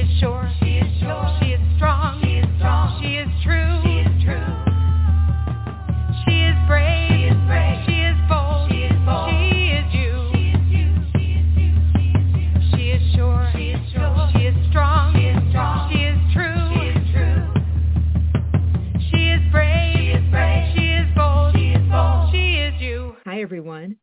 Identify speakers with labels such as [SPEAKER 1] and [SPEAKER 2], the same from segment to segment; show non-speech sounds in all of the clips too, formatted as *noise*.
[SPEAKER 1] is sure. She is sure.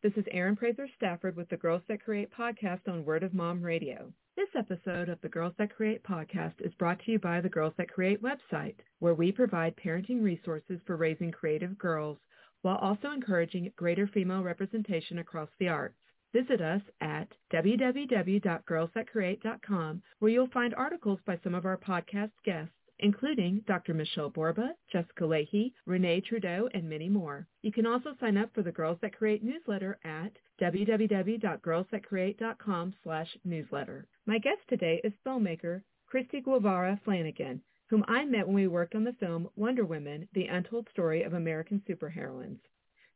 [SPEAKER 2] This is Erin Prather Stafford with the Girls That Create podcast on Word of Mom Radio. This episode of the Girls That Create podcast is brought to you by the Girls That Create website, where we provide parenting resources for raising creative girls while also encouraging greater female representation across the arts. Visit us at www.girlsthatcreate.com, where you'll find articles by some of our podcast guests including Dr. Michelle Borba, Jessica Lahey, Renee Trudeau, and many more. You can also sign up for the Girls That Create newsletter at www.girlsthatcreate.com slash newsletter. My guest today is filmmaker Kristy Guevara Flanagan, whom I met when we worked on the film Wonder Women, The Untold Story of American Superheroines.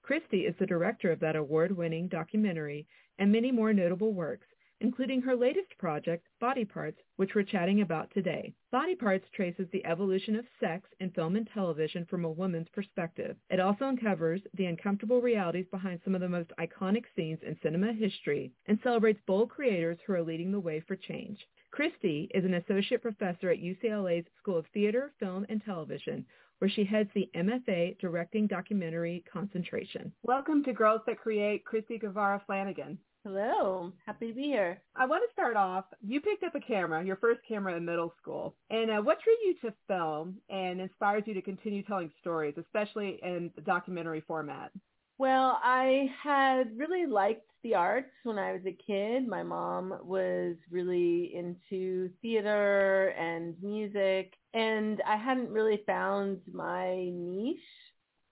[SPEAKER 2] Kristy is the director of that award-winning documentary and many more notable works, including her latest project, Body Parts, which we're chatting about today. Body Parts traces the evolution of sex in film and television from a woman's perspective. It also uncovers the uncomfortable realities behind some of the most iconic scenes in cinema history and celebrates bold creators who are leading the way for change. Kristy is an associate professor at UCLA's School of Theater, Film, and Television, where she heads the MFA Directing Documentary concentration. Welcome to Girls That Create, Kristy Guevara Flanagan.
[SPEAKER 3] Hello. Happy to be here.
[SPEAKER 2] I want to start off. You picked up a camera, your first camera in middle school. And uh, what drew you to film and inspires you to continue telling stories, especially in the documentary format?
[SPEAKER 3] Well, I had really liked the arts when I was a kid. My mom was really into theater and music, and I hadn't really found my niche,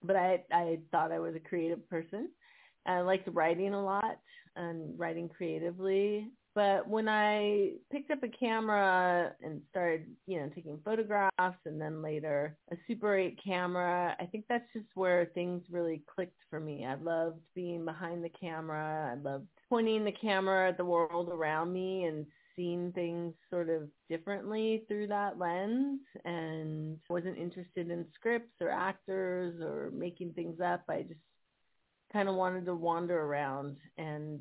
[SPEAKER 3] but I I thought I was a creative person. I liked writing a lot and writing creatively. But when I picked up a camera and started, you know, taking photographs and then later a Super 8 camera, I think that's just where things really clicked for me. I loved being behind the camera. I loved pointing the camera at the world around me and seeing things sort of differently through that lens and wasn't interested in scripts or actors or making things up. I just kind of wanted to wander around and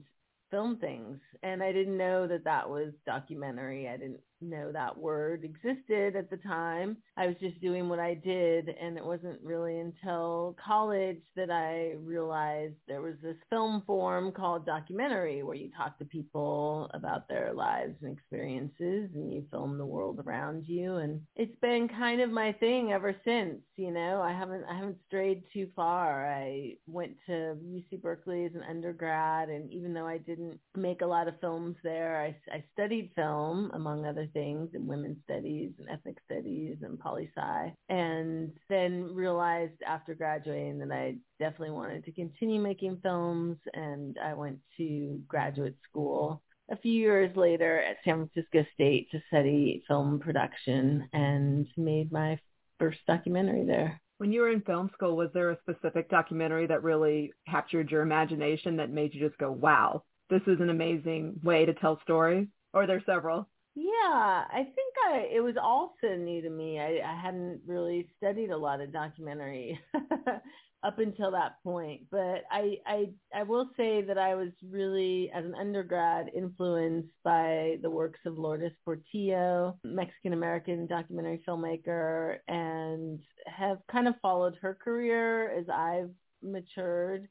[SPEAKER 3] film things and I didn't know that that was documentary. I didn't know that word existed at the time. I was just doing what I did and it wasn't really until college that I realized there was this film form called documentary where you talk to people about their lives and experiences and you film the world around you and it's been kind of my thing ever since, you know. I haven't I haven't strayed too far. I went to UC Berkeley as an undergrad and even though I didn't make a lot of films there, I I studied film among other things in women's studies and ethnic studies and poli sci and then realized after graduating that I definitely wanted to continue making films and I went to graduate school a few years later at San Francisco State to study film production and made my first documentary there.
[SPEAKER 2] When you were in film school, was there a specific documentary that really captured your imagination that made you just go, wow, this is an amazing way to tell stories? Or are several?
[SPEAKER 3] Yeah, I think I it was also new to me. I, I hadn't really studied a lot of documentary *laughs* up until that point, but I, I I will say that I was really as an undergrad influenced by the works of Lourdes Portillo, Mexican American documentary filmmaker, and have kind of followed her career as I've matured.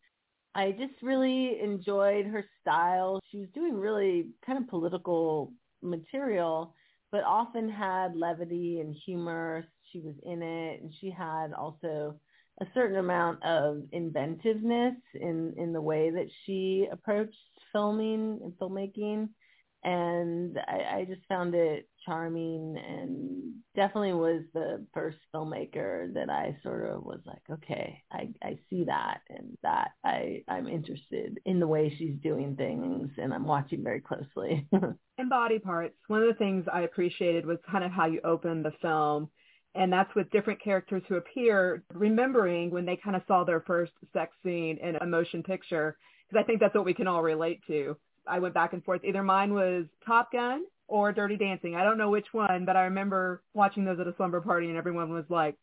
[SPEAKER 3] I just really enjoyed her style. She was doing really kind of political material, but often had levity and humor. She was in it, and she had also a certain amount of inventiveness in in the way that she approached filming and filmmaking and I, I just found it charming and definitely was the first filmmaker that I sort of was like, okay, I, I see that and that I, I'm interested in the way she's doing things and I'm watching very closely. *laughs*
[SPEAKER 2] in body parts, one of the things I appreciated was kind of how you opened the film and that's with different characters who appear remembering when they kind of saw their first sex scene in a motion picture because I think that's what we can all relate to I went back and forth. Either mine was Top Gun or Dirty Dancing. I don't know which one, but I remember watching those at a slumber party and everyone was like,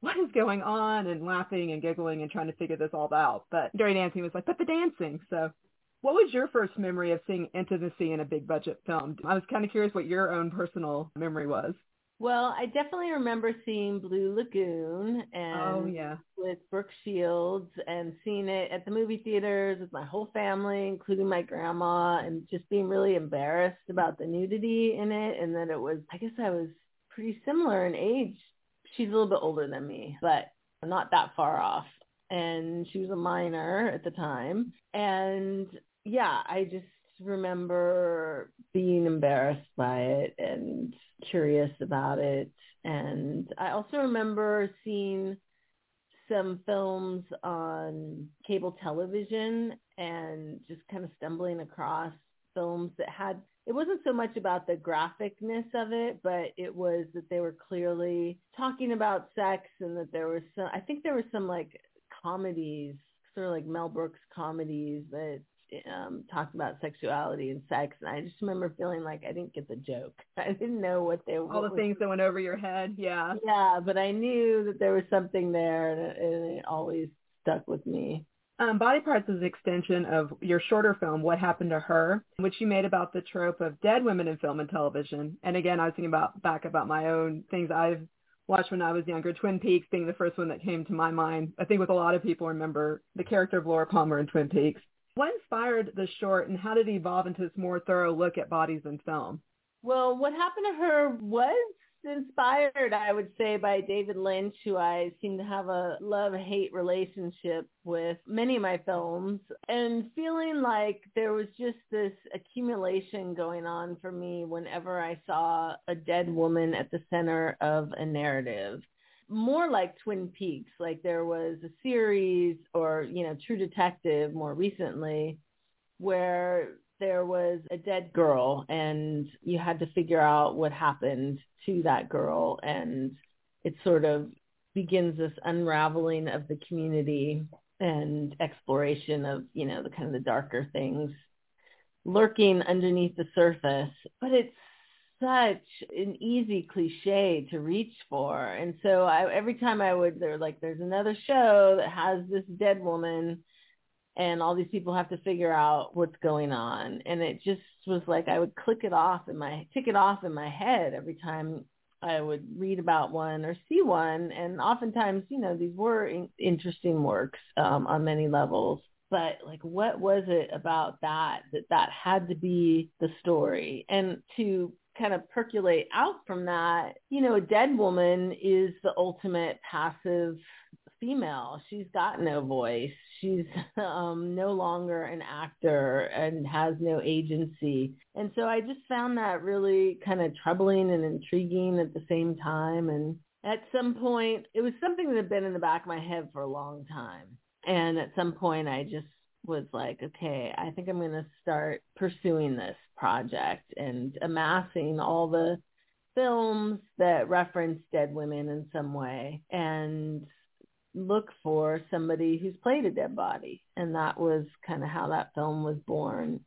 [SPEAKER 2] what is going on and laughing and giggling and trying to figure this all out. But Dirty Dancing was like, but the dancing. So what was your first memory of seeing intimacy in a big budget film? I was kind of curious what your own personal memory was.
[SPEAKER 3] Well, I definitely remember seeing Blue Lagoon oh, and
[SPEAKER 2] oh, yeah.
[SPEAKER 3] with Brooke Shields and seeing it at the movie theaters with my whole family, including my grandma, and just being really embarrassed about the nudity in it and that it was I guess I was pretty similar in age. She's a little bit older than me, but not that far off. And she was a minor at the time. And yeah, I just remember being embarrassed by it and curious about it. And I also remember seeing some films on cable television and just kind of stumbling across films that had it wasn't so much about the graphicness of it, but it was that they were clearly talking about sex and that there was some I think there were some like comedies, sort of like Mel Brooks comedies that um, talked about sexuality and sex, and I just remember feeling like I didn't get the joke. *laughs* I didn't know what they were
[SPEAKER 2] all the was, things that went over your head. Yeah,
[SPEAKER 3] yeah, but I knew that there was something there, and it, and it always stuck with me.
[SPEAKER 2] Um, Body Parts is an extension of your shorter film, What Happened to Her, which you made about the trope of dead women in film and television. And again, I was thinking about back about my own things I've watched when I was younger. Twin Peaks being the first one that came to my mind. I think with a lot of people remember the character of Laura Palmer in Twin Peaks. What inspired the short and how did it evolve into this more thorough look at bodies in film?
[SPEAKER 3] Well, what happened to her was inspired, I would say, by David Lynch, who I seem to have a love-hate relationship with many of my films, and feeling like there was just this accumulation going on for me whenever I saw a dead woman at the center of a narrative more like Twin Peaks. Like there was a series or, you know, True Detective more recently where there was a dead girl and you had to figure out what happened to that girl and it sort of begins this unraveling of the community and exploration of, you know, the kind of the darker things lurking underneath the surface. But it's such an easy cliche to reach for. And so I, every time I would, they're like, there's another show that has this dead woman and all these people have to figure out what's going on. And it just was like, I would click it off in my, tick it off in my head every time I would read about one or see one. And oftentimes, you know, these were in- interesting works um, on many levels but like what was it about that that that had to be the story and to kind of percolate out from that, you know, a dead woman is the ultimate passive female. She's got no voice. She's *laughs* um, no longer an actor and has no agency. And so I just found that really kind of troubling and intriguing at the same time. And at some point, it was something that had been in the back of my head for a long time. And at some point, I just was like, okay, I think I'm going to start pursuing this project and amassing all the films that reference dead women in some way and look for somebody who's played a dead body. And that was kind of how that film was born.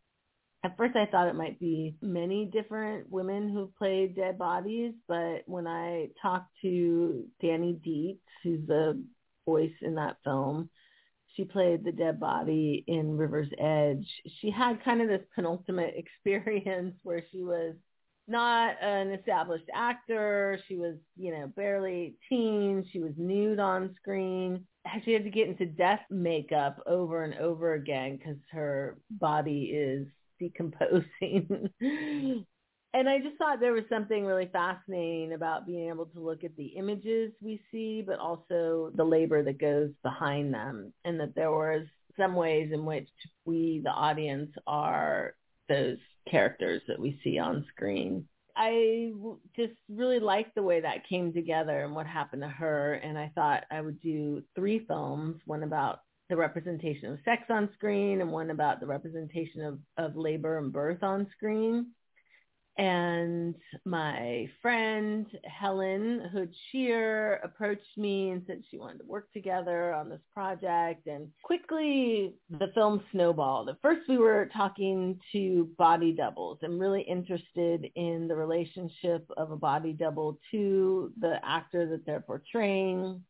[SPEAKER 3] At first I thought it might be many different women who played dead bodies, but when I talked to Danyi Deats, who's the voice in that film, she played the dead body in River's Edge. She had kind of this penultimate *laughs* experience where she was not an established actor. She was, you know, barely 18. She was nude on screen. She had to get into death makeup over and over again because her body is decomposing. *laughs* and I just thought there was something really fascinating about being able to look at the images we see, but also the labor that goes behind them, and that there was some ways in which we, the audience, are those characters that we see on screen. I just really liked the way that came together and what happened to her, and I thought I would do three films, one about the representation of sex on screen and one about the representation of, of labor and birth on screen And my friend Helen Hood Scheer approached me and said she wanted to work together on this project. And quickly the film snowballed. At first we were talking to body doubles I'm really interested in the relationship of a body double to the actor that they're portraying.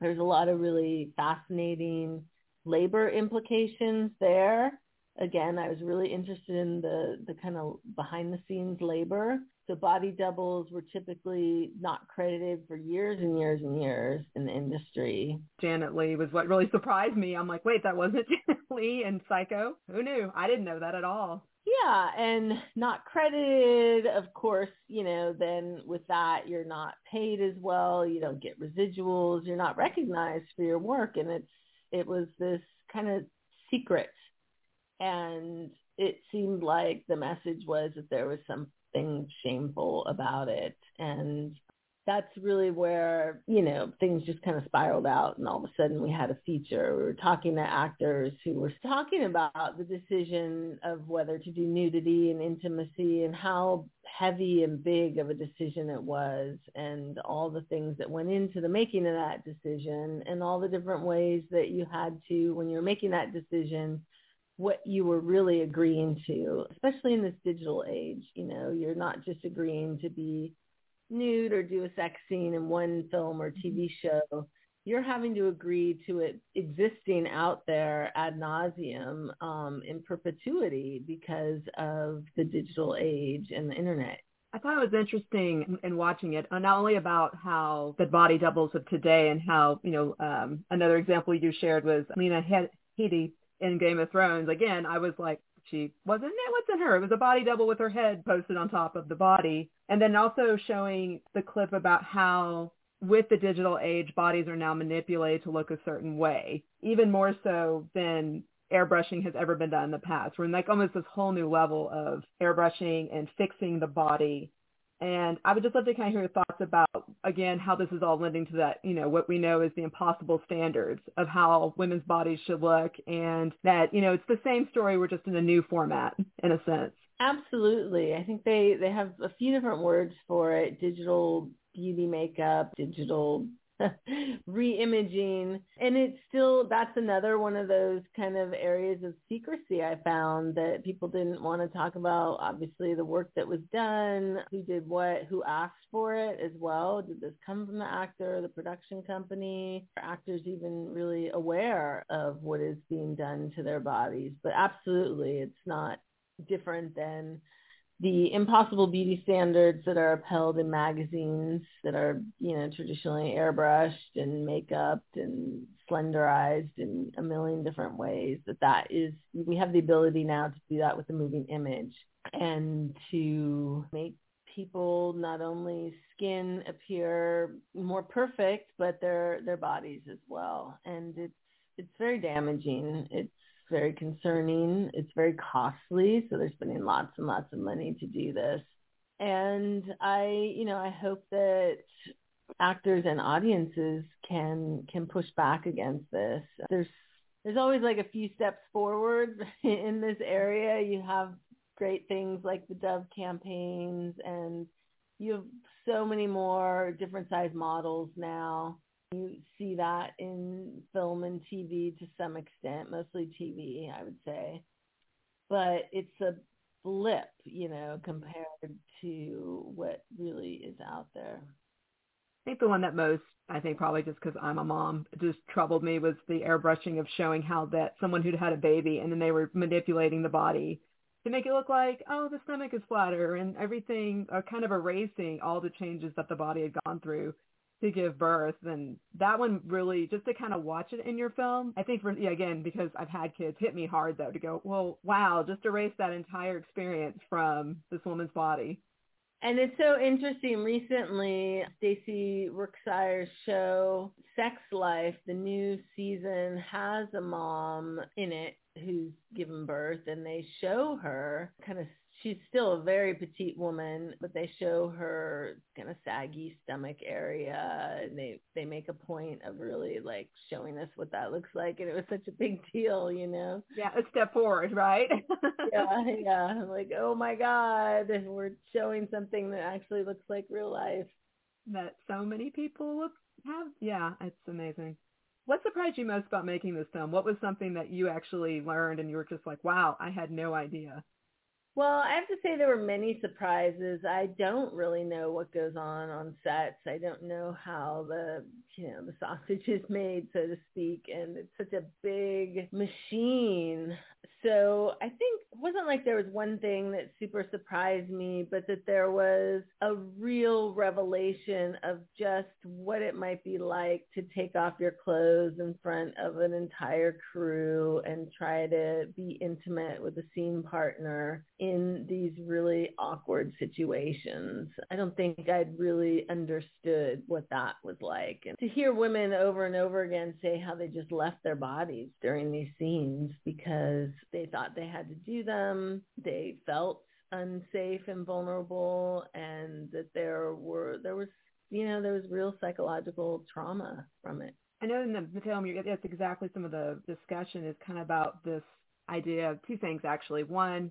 [SPEAKER 3] There's a lot of really fascinating labor implications there again, I was really interested in the, the kind of behind the scenes labor. So body doubles were typically not credited for years and years and years in the industry.
[SPEAKER 2] Janet Leigh was what really surprised me. I'm like, wait, that wasn't *laughs* Janet Leigh in Psycho? Who knew? I didn't know that at all.
[SPEAKER 3] Yeah, and not credited, of course, you know, then with that you're not paid as well, you don't get residuals, you're not recognized for your work and it's it was this kind of secret and it seemed like the message was that there was something shameful about it. And that's really where you know things just kind of spiraled out and all of a sudden we had a feature. We were talking to actors who were talking about the decision of whether to do nudity and intimacy and how heavy and big of a decision it was and all the things that went into the making of that decision and all the different ways that you had to when you're making that decision what you were really agreeing to, especially in this digital age. You know, you're not just agreeing to be nude or do a sex scene in one film or TV mm-hmm. show. You're having to agree to it existing out there ad nauseum um, in perpetuity because of the digital age and the internet.
[SPEAKER 2] I thought it was interesting in watching it, uh, not only about how the body doubles of today and how, you know, um, another example you shared was Lena Headey in Game of Thrones, again, I was like, she wasn't it? What's in her? It was a body double with her head posted on top of the body. And then also showing the clip about how with the digital age, bodies are now manipulated to look a certain way, even more so than airbrushing has ever been done in the past. We're in like almost this whole new level of airbrushing and fixing the body and I would just love to kind of hear your thoughts about, again, how this is all lending to that, you know, what we know is the impossible standards of how women's bodies should look and that, you know, it's the same story. We're just in a new format in a sense.
[SPEAKER 3] Absolutely. I think they, they have a few different words for it. Digital beauty makeup, digital *laughs* re-imaging. And it's still that's another one of those kind of areas of secrecy i found that people didn't want to talk about. Obviously the work that was done who did what who asked for it as well. Did this come from the actor the production company? Are actors even really aware of what is being done to their bodies? But absolutely it's not different than the impossible beauty standards that are upheld in magazines that are, you know, traditionally airbrushed and makeup and slenderized in a million different ways, that that is, we have the ability now to do that with a moving image and to make people not only skin appear more perfect, but their, their bodies as well. And it's, it's very damaging. It's very concerning. It's very costly, so they're spending lots and lots of money to do this. And I, you know, I hope that actors and audiences can can push back against this. There's there's always like a few steps forward *laughs* in this area. You have great things like the Dove campaigns and you have so many more different size models now you see that in film and TV to some extent, mostly TV, I would say. But it's a blip, you know, compared to what really is out there.
[SPEAKER 2] I think the one that most, I think probably just because I'm a mom, just troubled me was the airbrushing of showing how that someone who'd had a baby and then they were manipulating the body to make it look like, oh, the stomach is flatter and everything, uh, kind of erasing all the changes that the body had gone through to give birth and that one really just to kind of watch it in your film i think for yeah, again because i've had kids hit me hard though to go well wow just erase that entire experience from this woman's body.
[SPEAKER 3] And it's so interesting recently stacy Rukeyser's show sex life the new season has a mom in it who's given birth and they show her kind of she's still a very petite woman, but they show her kind of saggy stomach area and they they make a point of really like showing us what that looks like and it was such a big *laughs* deal, you know.
[SPEAKER 2] Yeah, a step forward, right? *laughs*
[SPEAKER 3] yeah, yeah. Like, oh my God, we're showing something that actually looks like real life.
[SPEAKER 2] That so many people look have yeah, it's amazing. What surprised you most about making this film? What was something that you actually learned and you were just like, wow, I had no idea?
[SPEAKER 3] Well, I have to say there were many surprises. I don't really know what goes on on sets. I don't know how the you know the sausage is made, so to speak, and it's such a big machine so I think wasn't like there was one thing that super surprised me, but that there was a real revelation of just what it might be like to take off your clothes in front of an entire crew and try to be intimate with a scene partner in these really awkward situations. I don't think I'd really understood what that was like. And to hear women over and over again say how they just left their bodies during these scenes because they thought they had to do them. They felt unsafe and vulnerable and that there were there was you know there was real psychological trauma from it
[SPEAKER 2] i know in the film that's exactly some of the discussion is kind of about this idea of two things actually one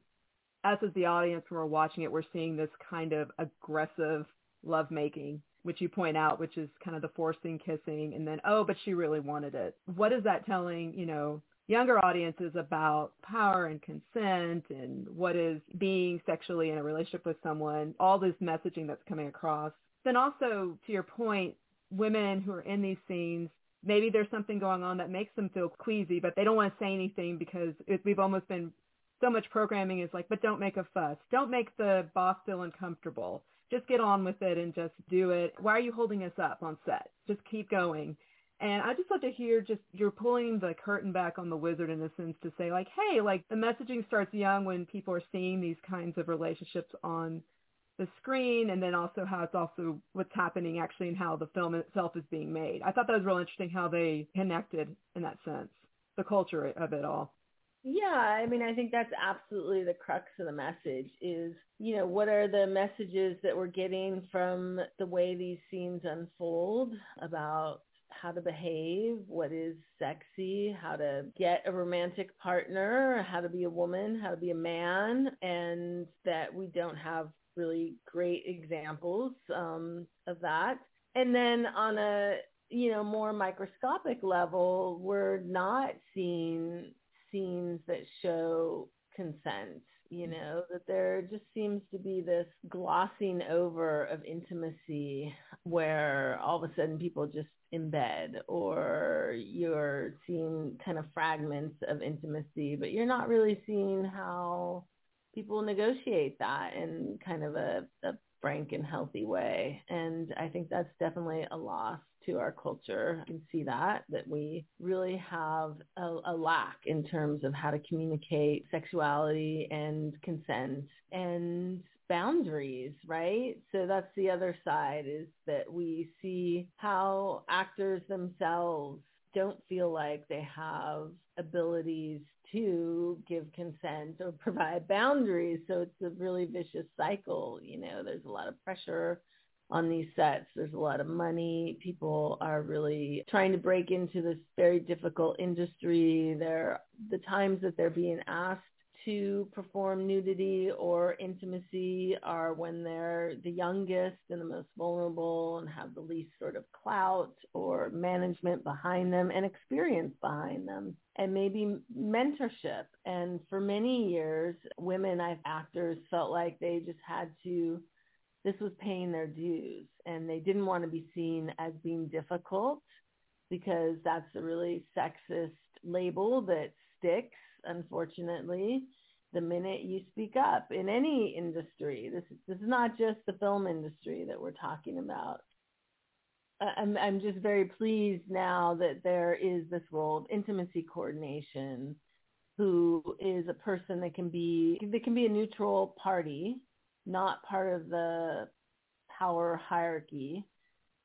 [SPEAKER 2] us as the audience when we're watching it we're seeing this kind of aggressive lovemaking which you point out which is kind of the forcing kissing and then oh but she really wanted it what is that telling you know younger audiences about power and consent and what is being sexually in a relationship with someone, all this messaging that's coming across. Then also, to your point, women who are in these scenes, maybe there's something going on that makes them feel queasy, but they don't want to say anything because it, we've almost been so much programming is like, but don't make a fuss. Don't make the boss feel uncomfortable. Just get on with it and just do it. Why are you holding us up on set? Just keep going. And I just love to hear just you're pulling the curtain back on the wizard in a sense to say like, hey, like the messaging starts young when people are seeing these kinds of relationships on the screen and then also how it's also what's happening actually and how the film itself is being made. I thought that was real interesting how they connected in that sense, the culture of it all.
[SPEAKER 3] Yeah, I mean, I think that's absolutely the crux of the message is, you know, what are the messages that we're getting from the way these scenes unfold about how to behave, what is sexy, how to get a romantic partner, how to be a woman, how to be a man, and that we don't have really great examples um, of that. And then on a you know more microscopic level, we're not seeing scenes that show consent you know, that there just seems to be this glossing over of intimacy where all of a sudden people just embed or you're seeing kind of fragments of intimacy, but you're not really seeing how people negotiate that in kind of a, a frank and healthy way. And I think that's definitely a loss to our culture. I can see that, that we really have a, a, lack in terms of how to communicate sexuality and consent and boundaries, right? So that's the other side is that we see how actors themselves don't feel like they have abilities to give consent or *laughs* provide boundaries. So it's a really vicious cycle. You know, there's a lot of pressure on these sets. There's a lot of money. People are really trying to break into this very difficult industry. They're, the times that they're being asked to perform nudity or intimacy are when they're the youngest and the most vulnerable and have the least sort of clout or management behind them and experience behind them and maybe mentorship. And for many years, women actors felt like they just had to this was paying their dues and they didn't want to be seen as being difficult because that's a really sexist label that sticks unfortunately the minute you speak up in any industry. This this is not just the film industry that we're talking about. I'm, I'm just very pleased now that there is this role of intimacy coordination who is a person that can be that can be a neutral party not part of the power hierarchy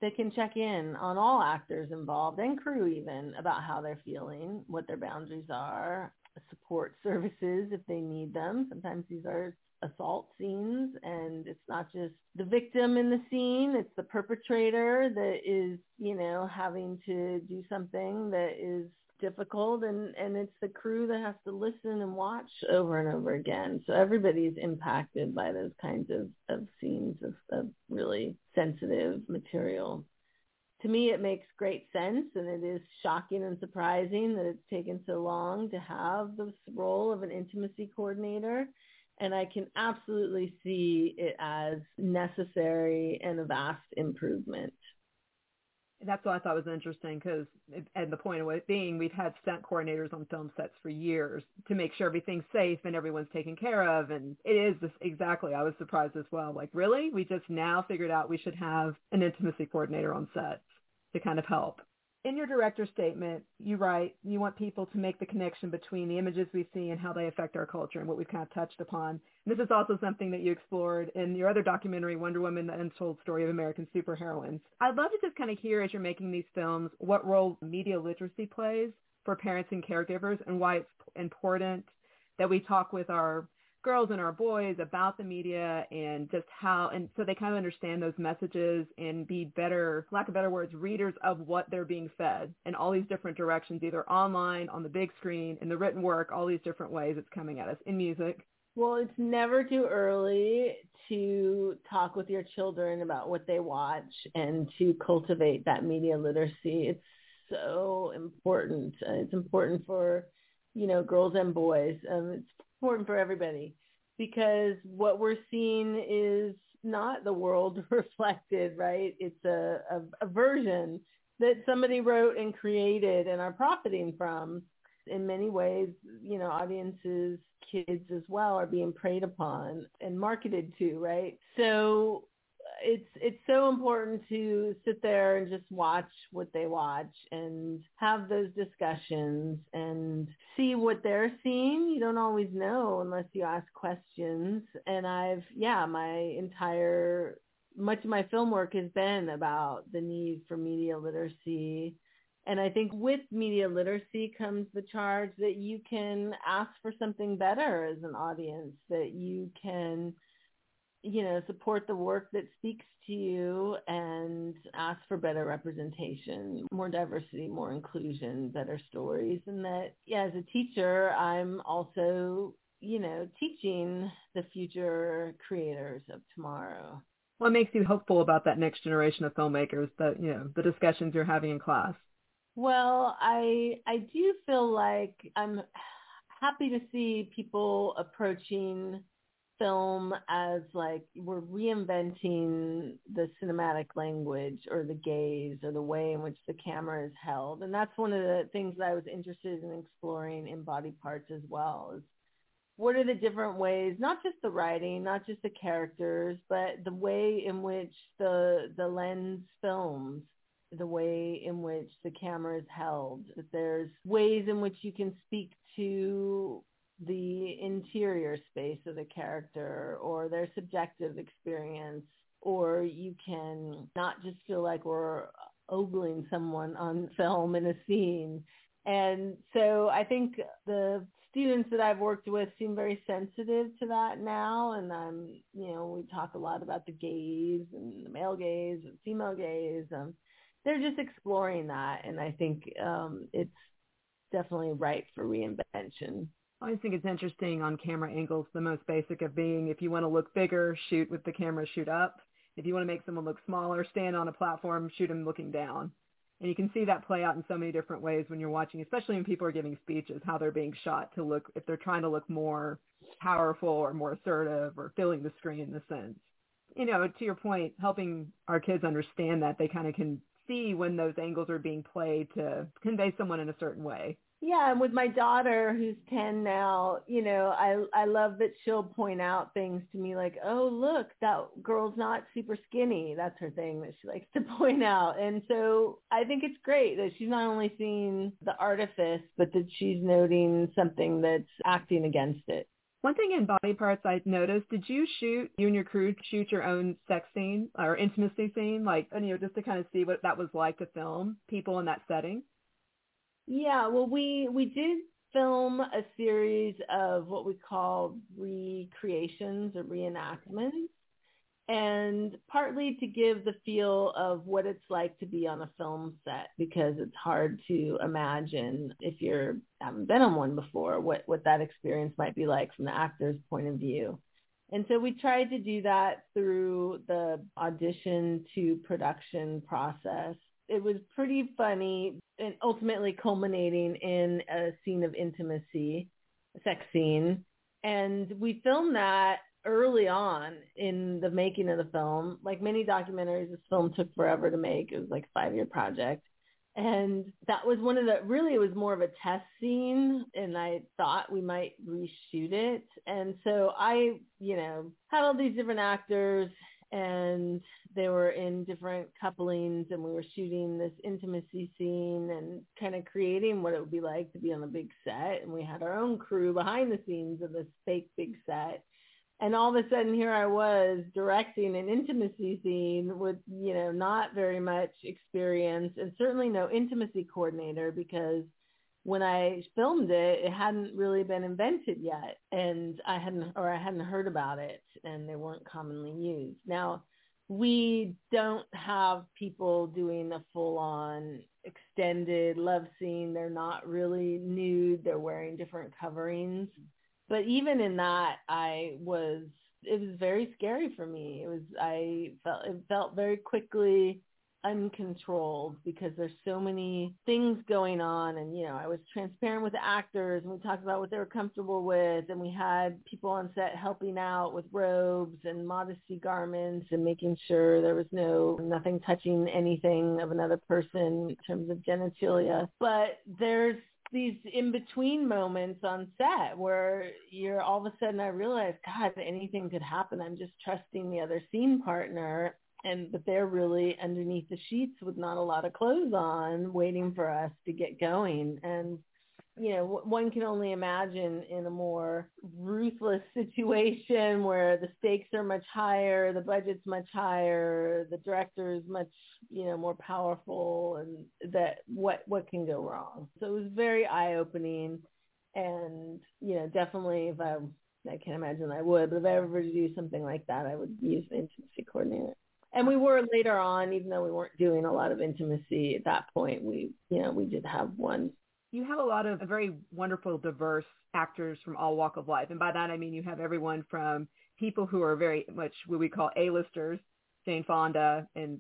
[SPEAKER 3] that can check in on all actors involved and crew even about how they're feeling, what their boundaries are, support services if they need them. Sometimes these are assault scenes and it's not just the victim in the scene it's the perpetrator that is you know having to do something that is difficult and and it's the crew that has to listen and watch over and over again so everybody's impacted by those kinds of of scenes of, of really sensitive material to me it makes great sense and it is shocking and surprising that it's taken so long to have this role of an intimacy coordinator and I can absolutely see it as necessary and a vast improvement
[SPEAKER 2] that's what I thought was interesting because, and the point of it being, we've had stunt coordinators on film sets for years to make sure everything's safe and everyone's taken care of. And it is this, exactly, I was surprised as well. Like, really? We just now figured out we should have an intimacy coordinator on set to kind of help in your director statement, you write you want people to make the connection between the images we see and how they affect our culture and what we've kind of touched upon. And this is also something that you explored in your other documentary, Wonder Woman, The Untold Story of American Superheroines. I'd love to just kind of hear as you're making these films what role media literacy plays for parents and caregivers and why it's important that we talk with our girls and our boys about the media and just how and so they kind of understand those messages and be better lack of better words readers of what they're being fed in all these different directions either online on the big screen in the written work all these different ways it's coming at us in music.
[SPEAKER 3] Well it's never too early to talk with your children about what they watch and to cultivate that media literacy. It's so important. It's important for you know girls and boys. Um, it's important for everybody because what we're seeing is not the world *laughs* reflected, right? It's a, a, a version that somebody wrote and created and are profiting from. In many ways, you know, audiences, kids as well are being preyed upon and marketed to, right? So it's it's so important to sit there and just watch what they watch and have those discussions and see what they're seeing. You don't always know unless you ask questions. And I've yeah, my entire much of my film work has been about the need for media literacy. And I think with media literacy comes the charge that you can ask for something better as an audience, that you can you know, support the work that speaks to you and ask for better representation, more diversity, more inclusion, better stories. And that, yeah, as a teacher, I'm also, you know, teaching the future creators of tomorrow.
[SPEAKER 2] What makes you hopeful about that next generation of filmmakers that, you know, the discussions you're having in class?
[SPEAKER 3] Well, I I do feel like I'm happy to see people approaching film as like we're reinventing the cinematic language or the gaze or the way in which the camera is held. And that's one of the things that I was interested in exploring in body parts as well is what are the different ways, not just the writing, not just the characters, but the way in which the the lens films, the way in which the camera is held, that there's ways in which you can speak to the interior space of the character or their subjective experience or you can not just feel like we're ogling someone on film in a scene. And so I think the students that I've worked with seem very sensitive to that now. And I'm, you know, we talk a lot about the gaze and the male gaze and female gaze. Um, they're just exploring that. And I think um, it's definitely ripe for reinvention.
[SPEAKER 2] I always think it's interesting on camera angles, the most basic of being if you want to look bigger, shoot with the camera shoot up. If you want to make someone look smaller, stand on a platform, shoot them looking down. And you can see that play out in so many different ways when you're watching, especially when people are giving speeches, how they're being shot to look, if they're trying to look more powerful or more assertive or filling the screen in the sense. You know, to your point, helping our kids understand that they kind of can see when those angles are being played to convey someone in a certain way.
[SPEAKER 3] Yeah, and with my daughter who's 10 now, you know, I I love that she'll point out things to me like, "Oh, look, that girl's not super skinny." That's her thing that she likes *laughs* to point out. And so, I think it's great that she's not only seeing the artifice, but that she's noting something that's acting against it.
[SPEAKER 2] One thing in body parts I noticed, did you shoot, you and your crew shoot your own sex scene or intimacy scene? Like, you know, just to kind of see what that was like to film people in that setting?
[SPEAKER 3] Yeah, well, we we did film a series of what we call recreations or reenactments and partly to give the feel of what it's like to be on a film set because it's hard to imagine if you're haven't been on one before what what that experience might be like from the actor's point of view. And so we tried to do that through the audition to production process. It was pretty funny and ultimately culminating in a scene of intimacy, a sex scene. And we filmed that early on in the making of the film. Like many documentaries, this film took forever to make. It was like a five year project. And that was one of the, really it was more of a test scene and I thought we might reshoot it. And so I, you know, had all these different actors and they were in different couplings and we were shooting this intimacy scene and kind of creating what it would be like to be on a big set. And we had our own crew behind the scenes of this fake big set and all of a sudden here I was directing an intimacy scene with, you know, not very much experience and certainly no intimacy coordinator because when I filmed it, it hadn't really been invented yet and I hadn't, or I hadn't heard about it and they weren't commonly used. Now, we don't have people doing a full on extended love scene. They're not really nude. They're wearing different coverings but even in that, I was it was very scary for me. It was I felt it felt very quickly uncontrolled because there's so many things going on. And you know I was transparent with the actors and we talked about what they were comfortable with. And we had people on set helping out with robes and modesty garments and making sure there was no nothing touching anything of another person in terms of genitalia. But there's these in between moments on set where you're all of a sudden I realize, God, anything could happen. I'm just trusting the other scene partner and but they're really underneath the sheets with not a lot of clothes on waiting for us to get going and you know, one can only imagine in a more ruthless *laughs* situation where the stakes are much higher, the budget's much higher, the director is much, you know, more powerful and that what, what can go wrong. So it was very eye opening and, you know, definitely if I, I can't imagine I would, but if I ever were to do something like that, I would use an intimacy coordinator. And we were later on, even though we weren't doing a lot of intimacy at that point, we, you know, we did have one
[SPEAKER 2] you have a lot of very wonderful, diverse actors from all walk of life. And by that, I mean you have everyone from people who are very much what we call A-listers, Jane Fonda and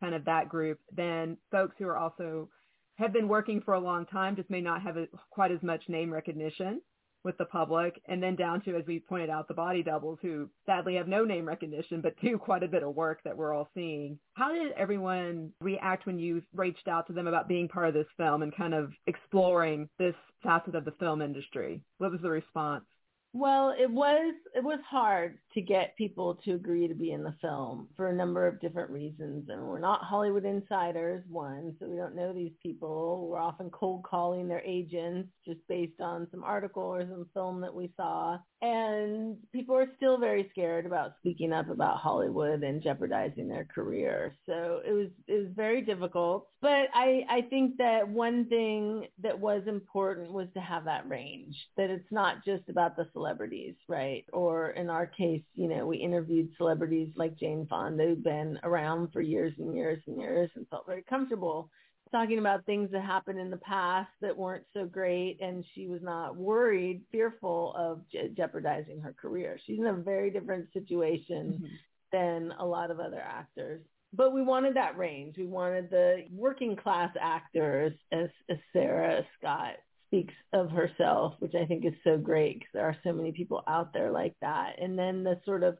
[SPEAKER 2] kind of that group, then folks who are also have been working for a long time, just may not have a, quite as much name recognition with the public, and then down to, as we pointed out, the body doubles who sadly have no name recognition, but do quite a bit of work that we're all seeing. How did everyone react when you reached out to them about being part of this film and kind of exploring this facet of the film industry? What was the response?
[SPEAKER 3] Well, it was it was hard to get people to agree to be in the film for a number of different reasons. And we're not Hollywood insiders, one, so we don't know these people. We're often cold calling their agents just based on some article or some film that we saw. And people are still very scared about speaking up about Hollywood and jeopardizing their career. So it was it was very difficult. But I, I think that one thing that was important was to have that range, that it's not just about the celebrities, right? Or in our case, you know, we interviewed celebrities like Jane Fonda who've been around for years and years and years and felt very comfortable talking about things that happened in the past that weren't so great and she was not worried, fearful of je- jeopardizing her career. She's in a very different situation mm-hmm. than a lot of other actors. But we wanted that range. We wanted the working class actors as, as Sarah Scott speaks of herself, which I think is so great because there are so many people out there like that. And then the sort of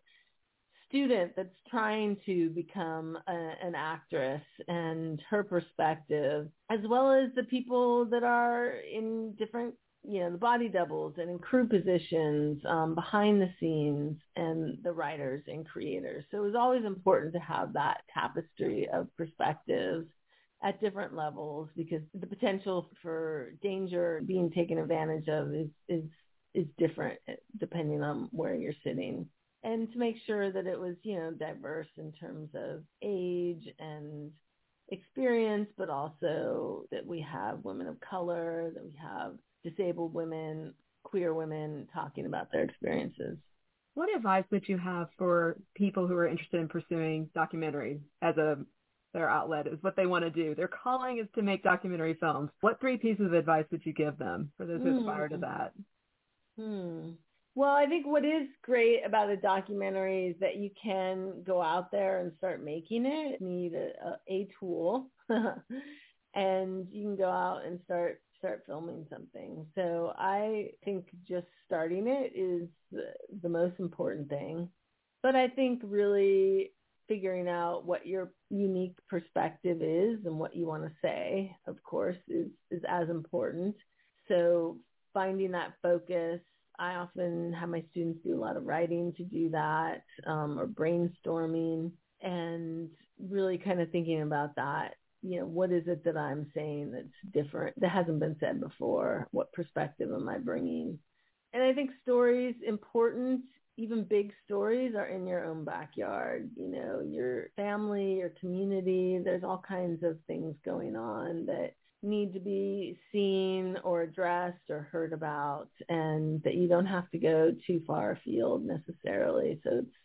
[SPEAKER 3] student that's trying to become a, an actress and her perspective, as well as the people that are in different, you know, the body doubles and in crew positions um, behind the scenes and the writers and creators. So it was always important to have that tapestry of perspectives at different levels because the potential for danger being taken advantage of is, is is different depending on where you're sitting and to make sure that it was, you know, diverse in terms of age and experience, but also that we have women of color, that we have disabled women, queer women talking about their experiences.
[SPEAKER 2] What advice would you have for people who are interested in pursuing documentary as a their outlet is what they want to do. Their calling is to make documentary films. What three pieces of advice would you give them for those who aspire to hmm. that?
[SPEAKER 3] Hmm. Well, I think what is great about a documentary is that you can go out there and start making it. You need a, a tool, *laughs* and you can go out and start start filming something. So I think just starting it is the, the most important thing. But I think really figuring out what your unique perspective is and what you want to say, of course, is, is as important. So finding that focus, I often have my students do a lot of writing to do that um, or brainstorming and really kind of thinking about that. You know, what is it that I'm saying that's different, that hasn't been said before? What perspective am I bringing? And I think stories important even big stories are in your own backyard, you know, your family, your community. There's all kinds of things going on that need to be seen or addressed or heard about and that you don't have to go too far afield necessarily. So it's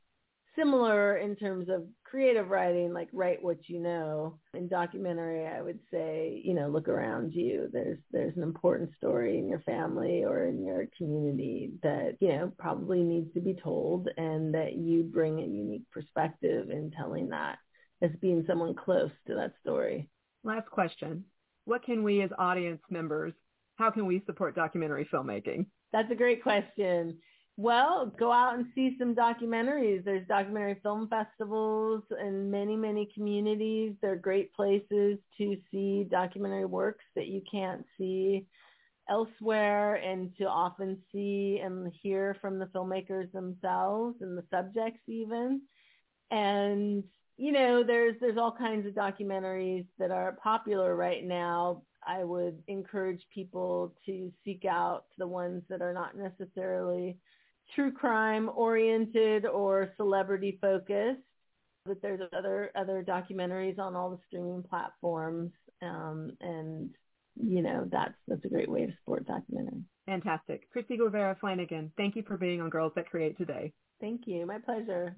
[SPEAKER 3] similar in terms of creative writing, like write what you know. In documentary, I would say, you know, look around you. There's there's an important story in your family or in your community that, you know, probably needs to be told and that you bring a unique perspective in telling that as being someone close to that story.
[SPEAKER 2] Last question. What can we as audience members, how can we support documentary filmmaking?
[SPEAKER 3] That's a great question. Well, go out and see some documentaries. There's documentary film festivals in many, many communities. They're great places to see documentary works that you can't see elsewhere and to often see and hear from the filmmakers themselves and the subjects even. And you know, there's there's all kinds of documentaries that are popular right now. I would encourage people to seek out the ones that are not necessarily true crime oriented or celebrity focused. But there's other other documentaries on all the streaming platforms, um, and you know that's that's a great way to support documentary.
[SPEAKER 2] Fantastic, Kristy Guevara-Flanagan. Thank you for being on Girls That Create today.
[SPEAKER 3] Thank you. My pleasure.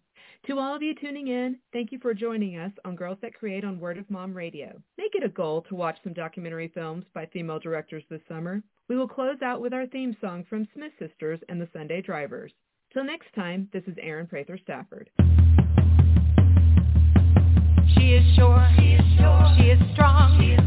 [SPEAKER 2] To all of you tuning in, thank you for joining us on Girls That Create on Word of Mom Radio. Make it a goal to watch some documentary films by female directors this summer. We will close out with our theme song from Smith Sisters and the Sunday Drivers. Till next time, this is Erin Prather Stafford.
[SPEAKER 1] She is sure. She is sure. She is strong. She is